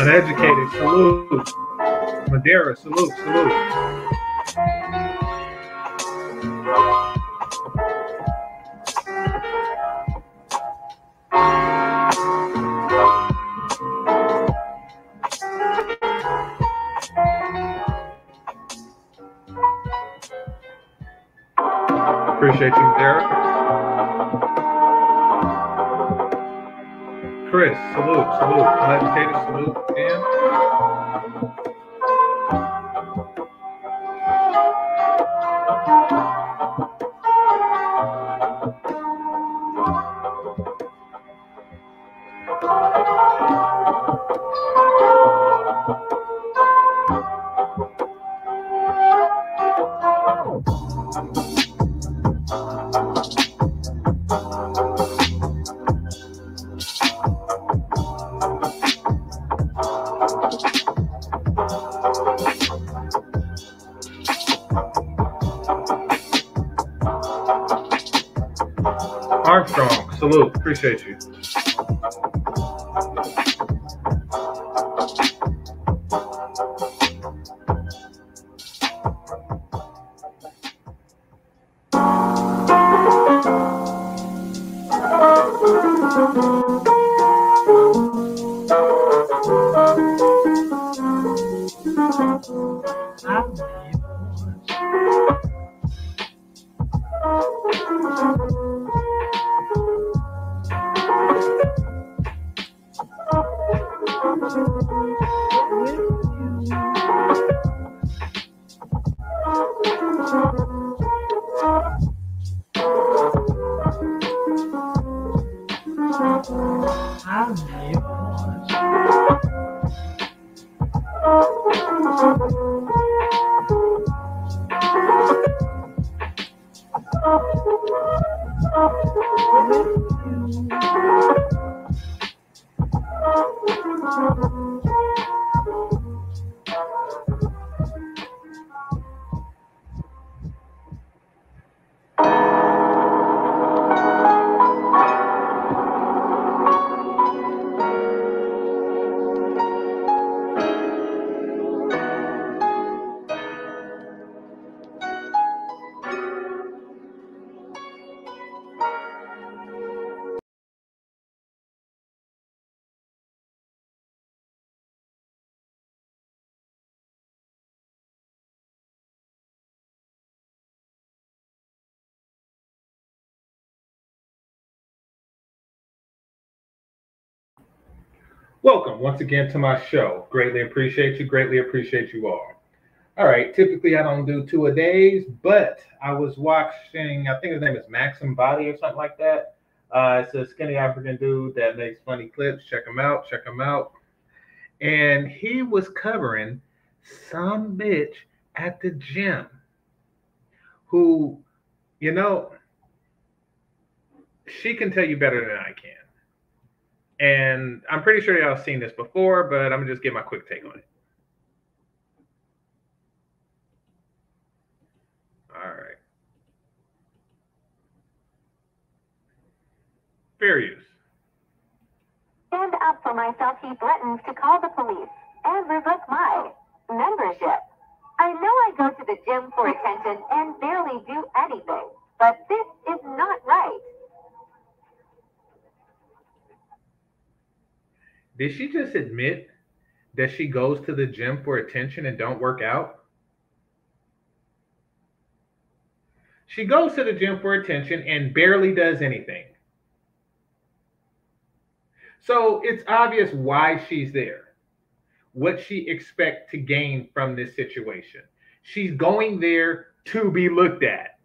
Uneducated, salute. Madeira, salute, salute. Appreciate you, Derek. Chris, salute, salute. Uneducated, salute again. Armstrong, Appreciate you. Welcome once again to my show. Greatly appreciate you. Greatly appreciate you all. All right. Typically, I don't do two a days, but I was watching. I think his name is Maxim Body or something like that. Uh, it's a skinny African dude that makes funny clips. Check him out. Check him out. And he was covering some bitch at the gym who, you know, she can tell you better than I can. And I'm pretty sure y'all seen this before, but I'm gonna just give my quick take on it. All right. Fair use. Stand up for myself, he threatens to call the police and revoke my membership. I know I go to the gym for attention and barely do anything, but this is not right. Did she just admit that she goes to the gym for attention and don't work out? She goes to the gym for attention and barely does anything. So it's obvious why she's there. What she expects to gain from this situation. She's going there to be looked at.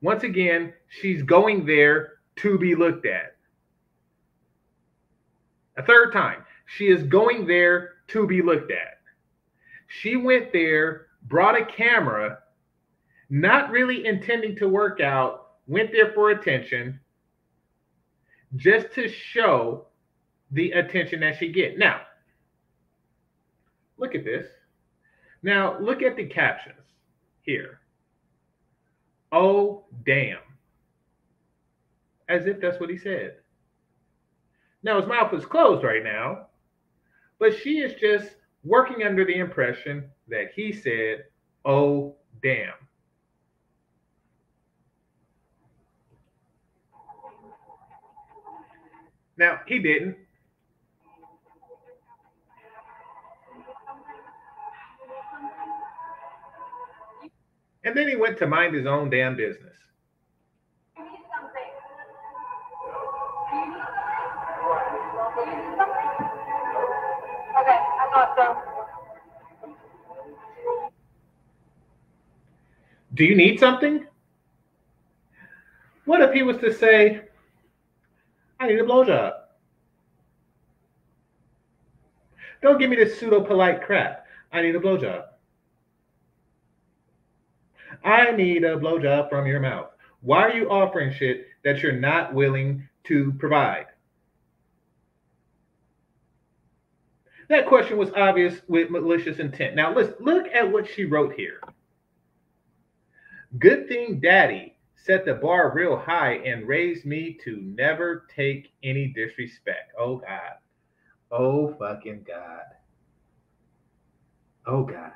Once again, she's going there to be looked at. A third time, she is going there to be looked at. She went there, brought a camera, not really intending to work out, went there for attention, just to show the attention that she get. Now, look at this. Now, look at the captions here. Oh, damn. As if that's what he said. Now, his mouth is closed right now, but she is just working under the impression that he said, oh, damn. Now, he didn't. And then he went to mind his own damn business. Do you need something? What if he was to say, I need a blowjob? Don't give me this pseudo polite crap. I need a blowjob. I need a blowjob from your mouth. Why are you offering shit that you're not willing to provide? That question was obvious with malicious intent. Now, let's look at what she wrote here. Good thing daddy set the bar real high and raised me to never take any disrespect. Oh, God. Oh, fucking God. Oh, God.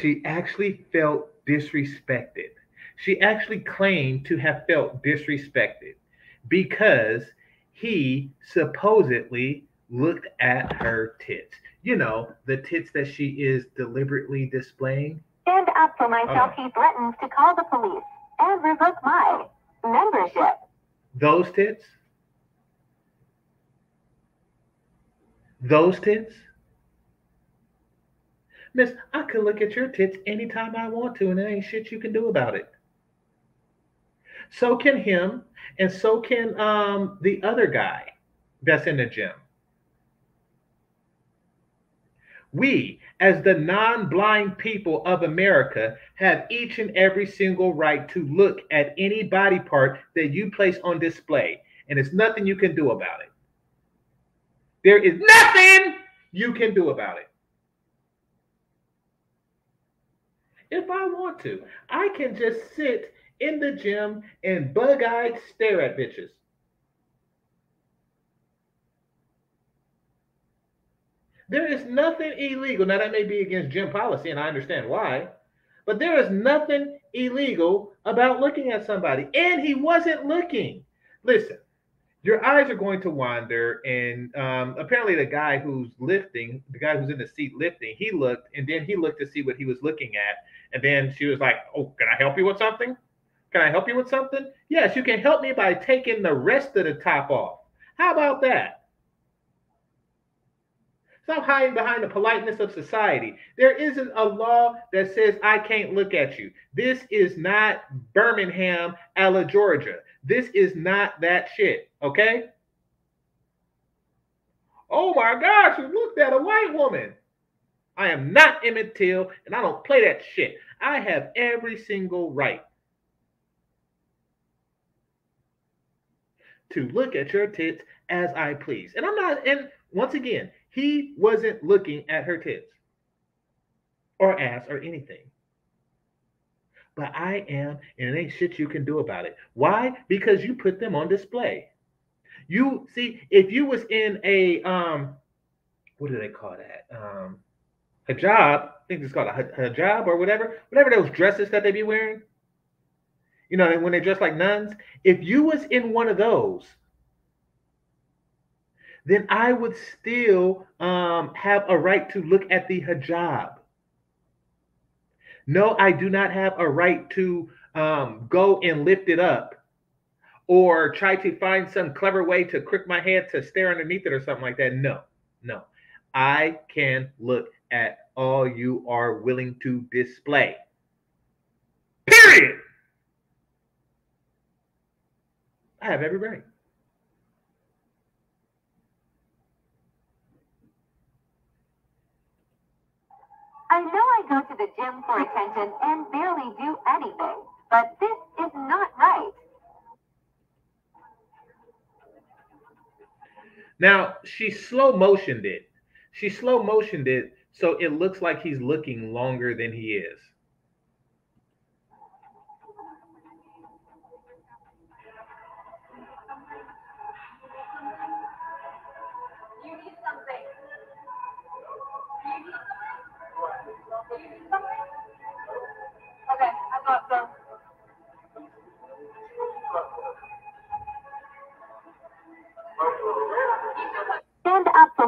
She actually felt disrespected. She actually claimed to have felt disrespected because he supposedly looked at her tits. You know, the tits that she is deliberately displaying. Stand up for myself. Oh. He threatens to call the police and revoke my membership. Those tits? Those tits? Miss, I could look at your tits anytime I want to, and there ain't shit you can do about it. So can him, and so can um the other guy that's in the gym. We, as the non blind people of America, have each and every single right to look at any body part that you place on display, and there's nothing you can do about it. There is nothing you can do about it. If I want to, I can just sit in the gym and bug eyed stare at bitches. There is nothing illegal. Now, that may be against gym policy, and I understand why, but there is nothing illegal about looking at somebody. And he wasn't looking. Listen, your eyes are going to wander. And um, apparently, the guy who's lifting, the guy who's in the seat lifting, he looked and then he looked to see what he was looking at. And then she was like, Oh, can I help you with something? Can I help you with something? Yes, you can help me by taking the rest of the top off. How about that? Stop hiding behind the politeness of society. There isn't a law that says I can't look at you. This is not Birmingham, Ala Georgia. This is not that shit, okay? Oh my gosh, you looked at a white woman. I am not Emmett Till, and I don't play that shit. I have every single right to look at your tits as I please. And I'm not, and once again, he wasn't looking at her tits or ass or anything. But I am, and it ain't shit you can do about it. Why? Because you put them on display. You see, if you was in a um, what do they call that? Um, hijab. I think it's called a hijab or whatever. Whatever those dresses that they be wearing. You know, when they dress like nuns. If you was in one of those, then I would still um, have a right to look at the hijab. No, I do not have a right to um, go and lift it up or try to find some clever way to crook my head to stare underneath it or something like that. No, no. I can look at all you are willing to display. Period. I have every right. I know I go to the gym for attention and barely do anything, but this is not right. Now, she slow motioned it. She slow motioned it so it looks like he's looking longer than he is.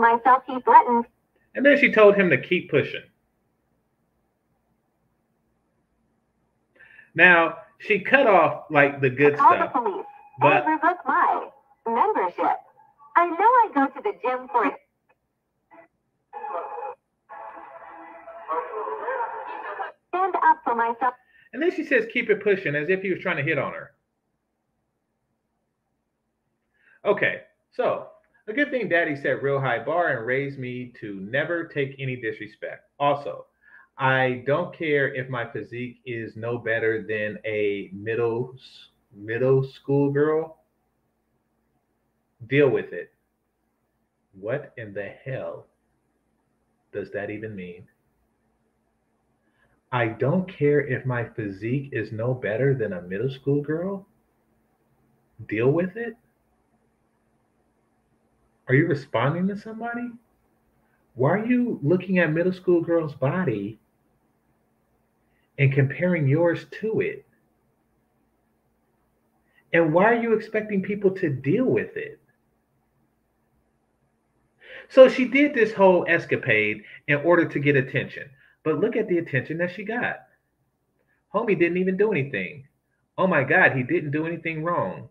Myself, he threatened. And then she told him to keep pushing. Now, she cut off like the good Call stuff, the police but revoke my membership. I know I go to the gym for stand up for myself. and then she says keep it pushing as if he was trying to hit on her. Okay, so a good thing daddy set real high bar and raised me to never take any disrespect. Also, I don't care if my physique is no better than a middle middle school girl. Deal with it. What in the hell does that even mean? I don't care if my physique is no better than a middle school girl. Deal with it. Are you responding to somebody? Why are you looking at middle school girl's body and comparing yours to it? And why are you expecting people to deal with it? So she did this whole escapade in order to get attention. But look at the attention that she got. Homie didn't even do anything. Oh my God, he didn't do anything wrong.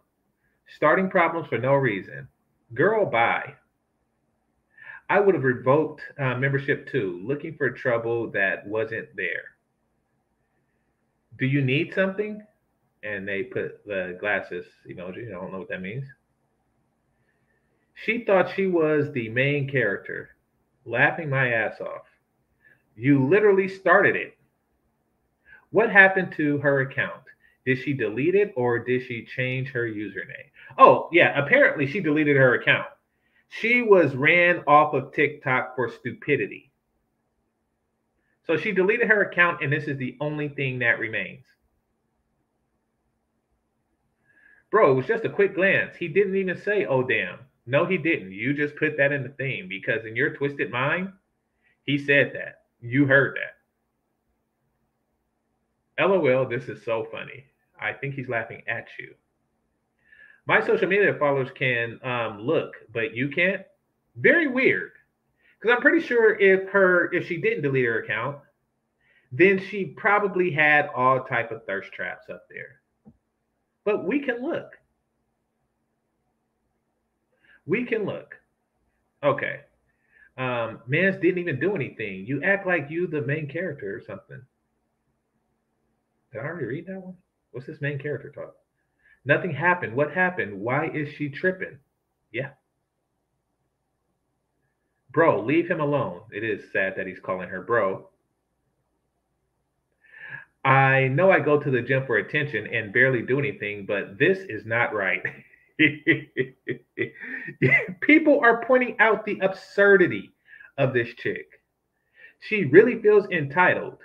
Starting problems for no reason. Girl, bye. I would have revoked uh, membership too, looking for trouble that wasn't there. Do you need something? And they put the glasses emoji. I don't know what that means. She thought she was the main character, laughing my ass off. You literally started it. What happened to her account? Did she delete it or did she change her username? Oh, yeah, apparently she deleted her account. She was ran off of TikTok for stupidity. So she deleted her account, and this is the only thing that remains. Bro, it was just a quick glance. He didn't even say, oh, damn. No, he didn't. You just put that in the theme because in your twisted mind, he said that. You heard that. LOL, this is so funny. I think he's laughing at you. My social media followers can um, look, but you can't. Very weird. Because I'm pretty sure if her if she didn't delete her account, then she probably had all type of thirst traps up there. But we can look. We can look. Okay. Um, Mans didn't even do anything. You act like you the main character or something. Did I already read that one? What's this main character talk? Nothing happened. What happened? Why is she tripping? Yeah. Bro, leave him alone. It is sad that he's calling her bro. I know I go to the gym for attention and barely do anything, but this is not right. People are pointing out the absurdity of this chick. She really feels entitled.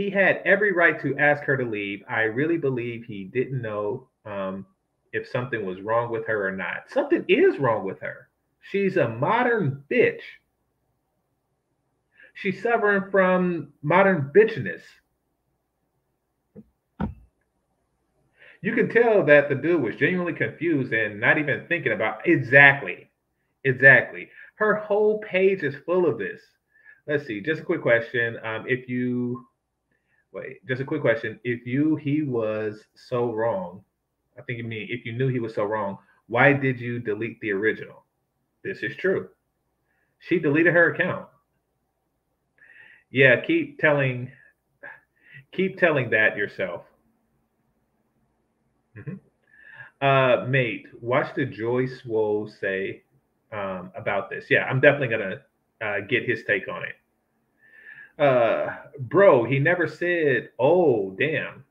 He had every right to ask her to leave. I really believe he didn't know um, if something was wrong with her or not. Something is wrong with her. She's a modern bitch. She's suffering from modern bitchness. You can tell that the dude was genuinely confused and not even thinking about exactly, exactly. Her whole page is full of this. Let's see. Just a quick question. Um, if you wait, just a quick question. If you he was so wrong, I think you mean if you knew he was so wrong, why did you delete the original? This is true. She deleted her account. Yeah, keep telling keep telling that yourself. Mhm. Uh, mate, watch the Joey Swoll say um, about this. Yeah, I'm definitely gonna uh, get his take on it. Uh, bro, he never said, "Oh, damn."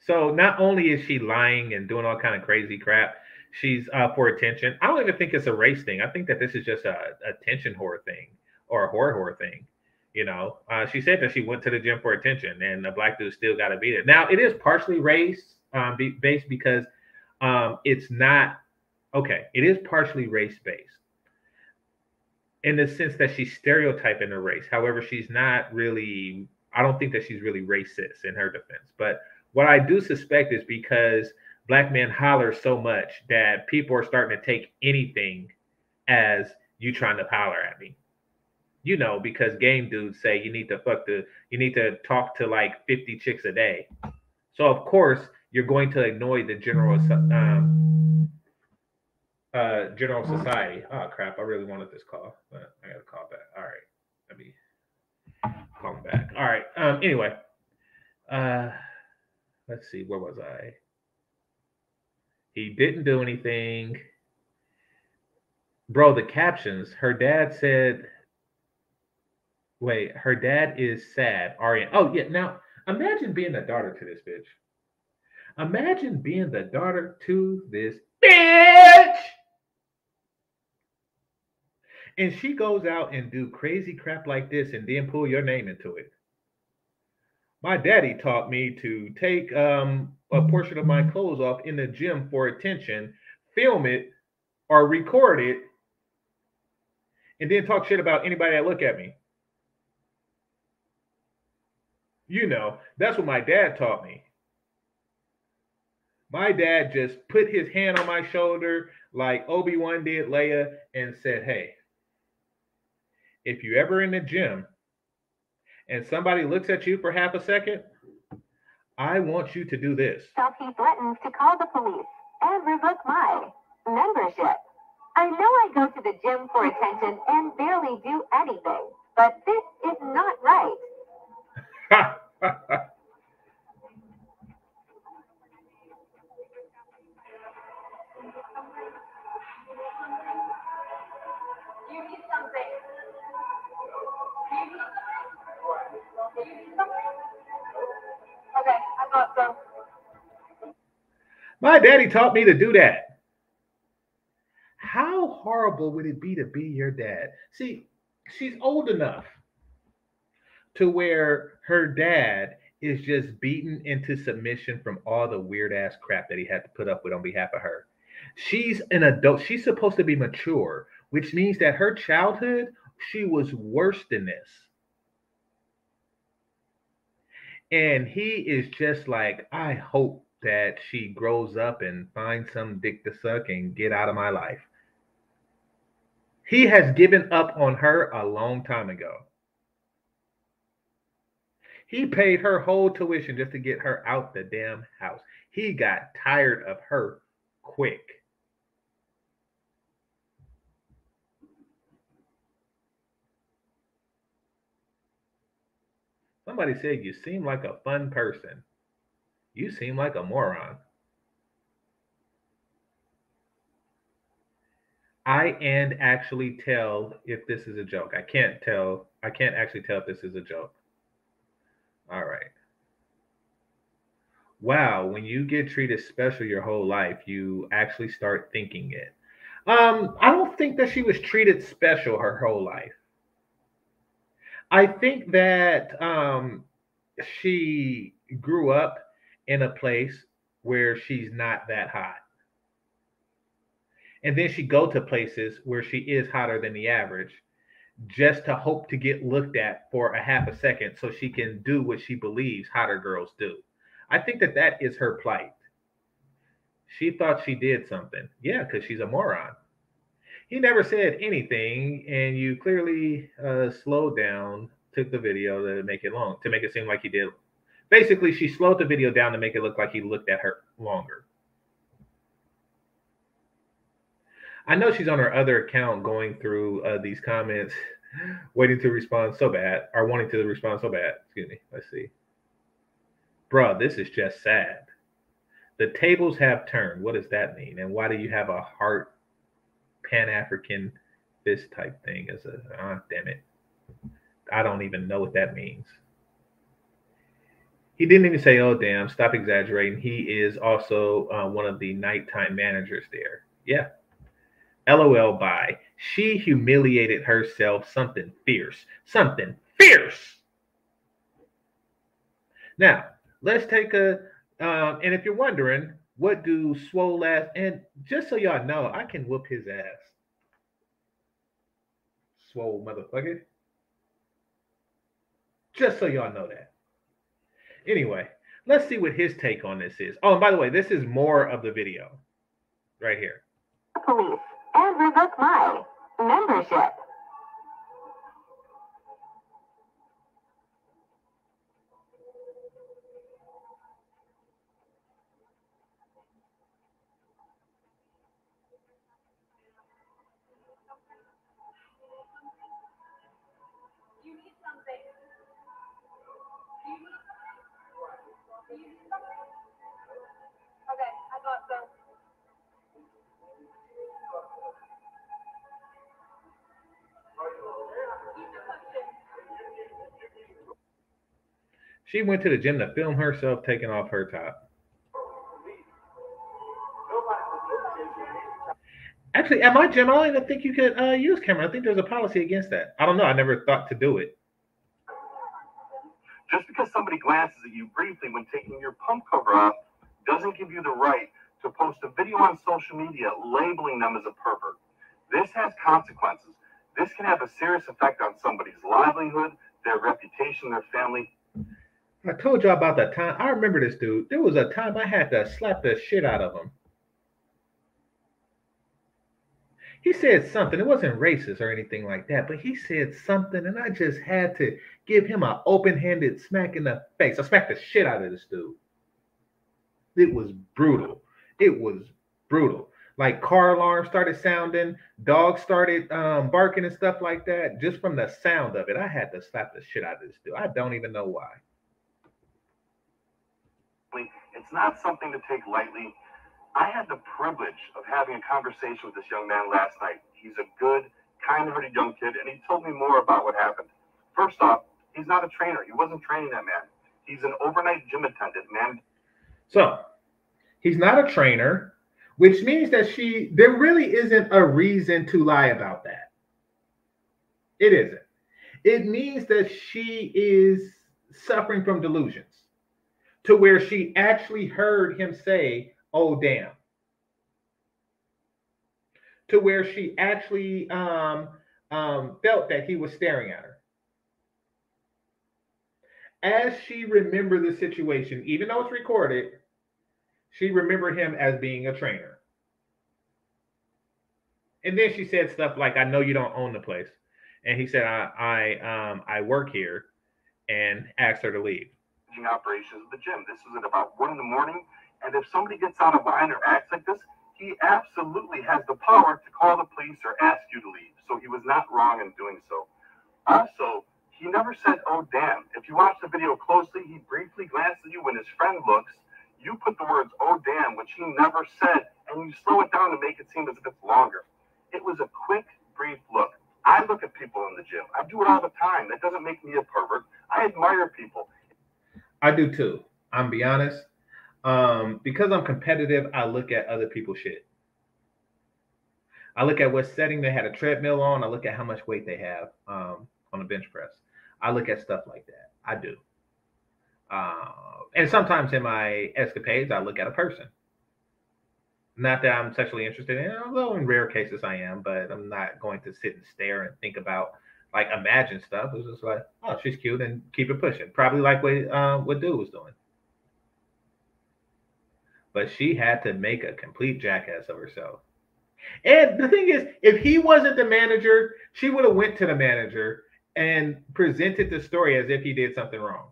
So not only is she lying and doing all kind of crazy crap, she's uh, for attention. I don't even think it's a race thing. I think that this is just a attention horror thing or a horror horror thing. You know, uh, she said that she went to the gym for attention, and the black dude still got to beat it. Now it is partially race um, be, based because um, it's not okay. It is partially race based in the sense that she's stereotyping the race. However, she's not really. I don't think that she's really racist in her defense. But what I do suspect is because black men holler so much that people are starting to take anything as you trying to holler at me. You know, because game dudes say you need to fuck the you need to talk to like 50 chicks a day. So of course you're going to annoy the general um, uh, general society. Oh crap! I really wanted this call, but I got to call back. All right, let me call him back. All right. Um. Anyway, uh, let's see. Where was I? He didn't do anything. Bro, the captions. Her dad said. Wait, her dad is sad. Arian. Oh yeah. Now imagine being a daughter to this bitch. Imagine being the daughter to this bitch. And she goes out and do crazy crap like this and then pull your name into it. My daddy taught me to take um, a portion of my clothes off in the gym for attention, film it or record it, and then talk shit about anybody that look at me. You know, that's what my dad taught me. My dad just put his hand on my shoulder like Obi-Wan did Leia and said, Hey, if you ever in the gym and somebody looks at you for half a second, I want you to do this. So he threatens to call the police and revoke my membership. I know I go to the gym for attention and barely do anything, but this is not right. My daddy taught me to do that. How horrible would it be to be your dad? See, she's old enough to where her dad is just beaten into submission from all the weird ass crap that he had to put up with on behalf of her. She's an adult. She's supposed to be mature, which means that her childhood, she was worse than this. And he is just like, I hope that she grows up and finds some dick to suck and get out of my life. He has given up on her a long time ago. He paid her whole tuition just to get her out the damn house. He got tired of her quick. Somebody said you seem like a fun person. You seem like a moron. I and actually tell if this is a joke. I can't tell. I can't actually tell if this is a joke. All right. Wow, when you get treated special your whole life, you actually start thinking it. Um, I don't think that she was treated special her whole life. I think that um, she grew up in a place where she's not that hot. And then she go to places where she is hotter than the average just to hope to get looked at for a half a second so she can do what she believes hotter girls do. I think that that is her plight. She thought she did something. Yeah, because she's a moron he never said anything, and you clearly uh, slowed down, took the video to make it long, to make it seem like he did. Basically, she slowed the video down to make it look like he looked at her longer. I know she's on her other account going through uh, these comments, waiting to respond so bad, or wanting to respond so bad. Excuse me. Let's see. Bruh, this is just sad. The tables have turned. What does that mean? And why do you have a heart Pan African fist type thing as a ah damn it. I don't even know what that means. He didn't even say, "Oh damn, stop exaggerating." He is also uh, one of the nighttime managers there. Yeah. LOL by she humiliated herself something fierce. Something fierce. Now, let's take a um, and if you're wondering, what do swole ass and just so y'all know, I can whoop his ass. Swole motherfucker. Just so y'all know that. Anyway, let's see what his take on this is. Oh, and by the way, this is more of the video right here. Police and revoke my membership. Okay, I the question. She went to the gym to film herself taking off her top. Actually, at my gym, I don't even think you could uh, use camera. I think there's a policy against that. I don't know. I never thought to do it. Just because somebody glances at you briefly when taking your pump cover off doesn't give you the right to post a video on social media labeling them as a pervert. This has consequences. This can have a serious effect on somebody's livelihood, their reputation, their family. I told y'all about that time. I remember this dude. There was a time I had to slap the shit out of him. He said something. It wasn't racist or anything like that, but he said something, and I just had to give him an open-handed smack in the face. I smacked the shit out of this dude. It was brutal. It was brutal. Like car alarms started sounding, dogs started um, barking and stuff like that. Just from the sound of it, I had to slap the shit out of this dude. I don't even know why. It's not something to take lightly. I had the privilege of having a conversation with this young man last night. He's a good, kind-hearted young kid, and he told me more about what happened. First off, he's not a trainer. He wasn't training that man. He's an overnight gym attendant, man. So he's not a trainer, which means that she there really isn't a reason to lie about that. It isn't. It means that she is suffering from delusions to where she actually heard him say, Oh, damn. To where she actually um, um, felt that he was staring at her. As she remembered the situation, even though it's recorded, she remembered him as being a trainer. And then she said stuff like, "I know you don't own the place," and he said, "I I um I work here," and asked her to leave. operations of the gym. This was at about one in the morning, and if somebody gets out of line or acts like this, he absolutely has the power to call the police or ask you to leave. So he was not wrong in doing so. Also, he never said, "Oh damn." If you watch the video closely, he briefly glanced at you when his friend looks. You put the words "Oh damn," which he never said, and you slow it down to make it seem as if it's longer. It was a quick, brief look. I look at people in the gym. I do it all the time. That doesn't make me a pervert. I admire people. I do too. I'm be honest. Um, because I'm competitive, I look at other people's shit. I look at what setting they had a treadmill on. I look at how much weight they have um, on the bench press. I look at stuff like that. I do. Uh, and sometimes in my escapades, I look at a person. Not that I'm sexually interested in, although in rare cases I am, but I'm not going to sit and stare and think about like imagine stuff. It's just like, oh, she's cute and keep it pushing. Probably like what uh, what dude was doing. But she had to make a complete jackass of herself. And the thing is, if he wasn't the manager, she would have went to the manager and presented the story as if he did something wrong.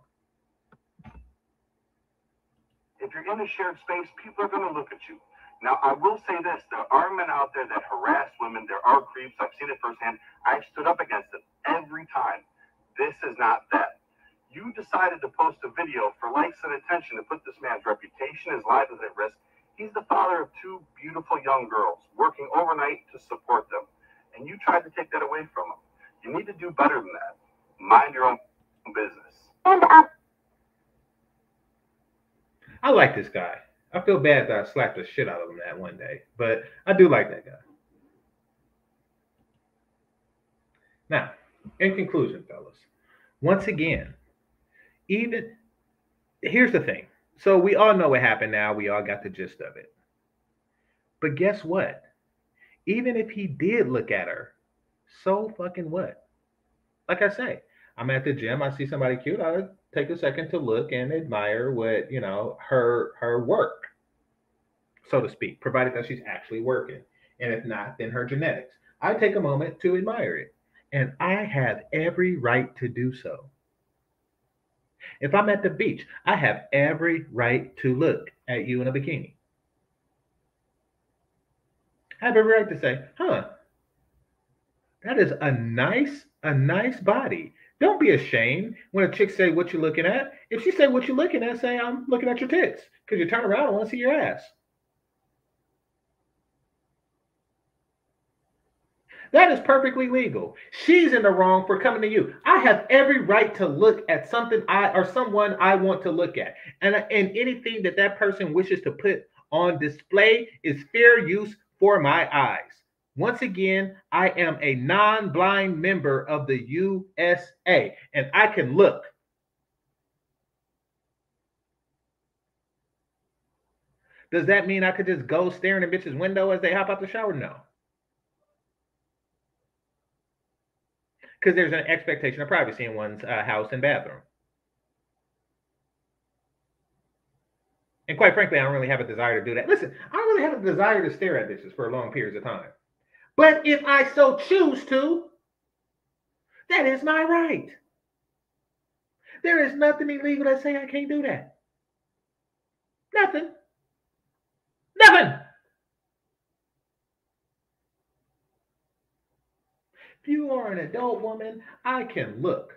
If you're in a shared space, people are going to look at you. Now, I will say this there are men out there that harass women. There are creeps. I've seen it firsthand. I've stood up against them every time. This is not that. You decided to post a video for likes and attention to put this man's reputation, his life is at risk. He's the father of two beautiful young girls, working overnight to support them. And you tried to take that away from him. You need to do better than that. Mind your own business. And up. I like this guy. I feel bad that I slapped the shit out of him that one day, but I do like that guy. Now, in conclusion, fellas, once again, even here's the thing. So we all know what happened now. We all got the gist of it. But guess what? Even if he did look at her, so fucking what? Like I say, I'm at the gym, I see somebody cute, I take a second to look and admire what, you know, her her work, so to speak, provided that she's actually working. And if not, then her genetics. I take a moment to admire it. And I have every right to do so. If I'm at the beach, I have every right to look at you in a bikini. I have every right to say, huh, that is a nice, a nice body. Don't be ashamed when a chick say what you're looking at. If she say what you're looking at, say I'm looking at your tits. Because you turn around and want to see your ass. That is perfectly legal. She's in the wrong for coming to you. I have every right to look at something I or someone I want to look at. And, and anything that that person wishes to put on display is fair use for my eyes. Once again, I am a non blind member of the USA and I can look. Does that mean I could just go staring at bitches' window as they hop out the shower? No. Because there's an expectation of privacy in one's uh, house and bathroom. And quite frankly, I don't really have a desire to do that. Listen, I don't really have a desire to stare at bitches for long periods of time. But if I so choose to, that is my right. There is nothing illegal that say I can't do that. Nothing. Nothing. If you are an adult woman, I can look.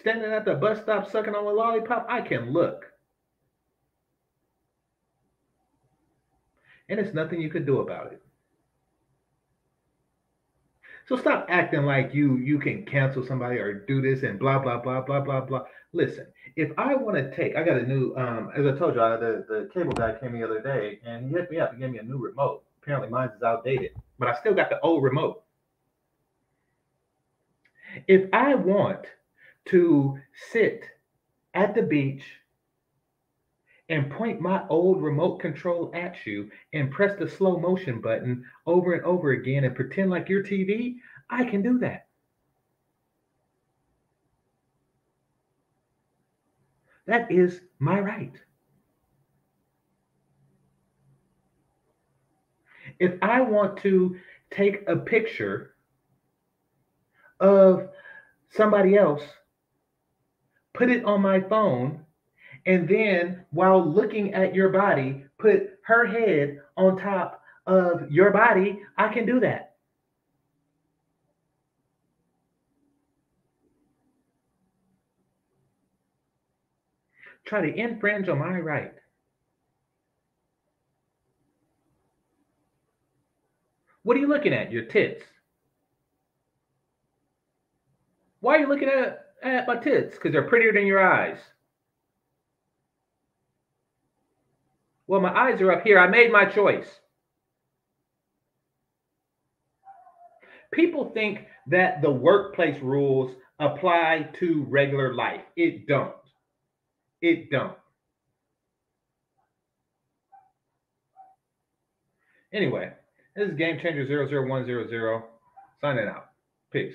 Standing at the bus stop sucking on a lollipop, I can look. And it's nothing you can do about it. So stop acting like you you can cancel somebody or do this and blah blah blah blah blah blah. Listen, if I want to take, I got a new um as I told you, I, the the cable guy came the other day and he hit me up and gave me a new remote. Apparently mine is outdated, but I still got the old remote. If I want to sit at the beach and point my old remote control at you and press the slow motion button over and over again and pretend like your TV, I can do that. That is my right. If I want to take a picture of somebody else, put it on my phone, and then while looking at your body, put her head on top of your body, I can do that. Try to infringe on my right. What are you looking at? Your tits. Why are you looking at, at my tits? Because they're prettier than your eyes. Well, my eyes are up here. I made my choice. People think that the workplace rules apply to regular life. It don't. It don't. Anyway, this is Game Changer 00100 signing out. Peace.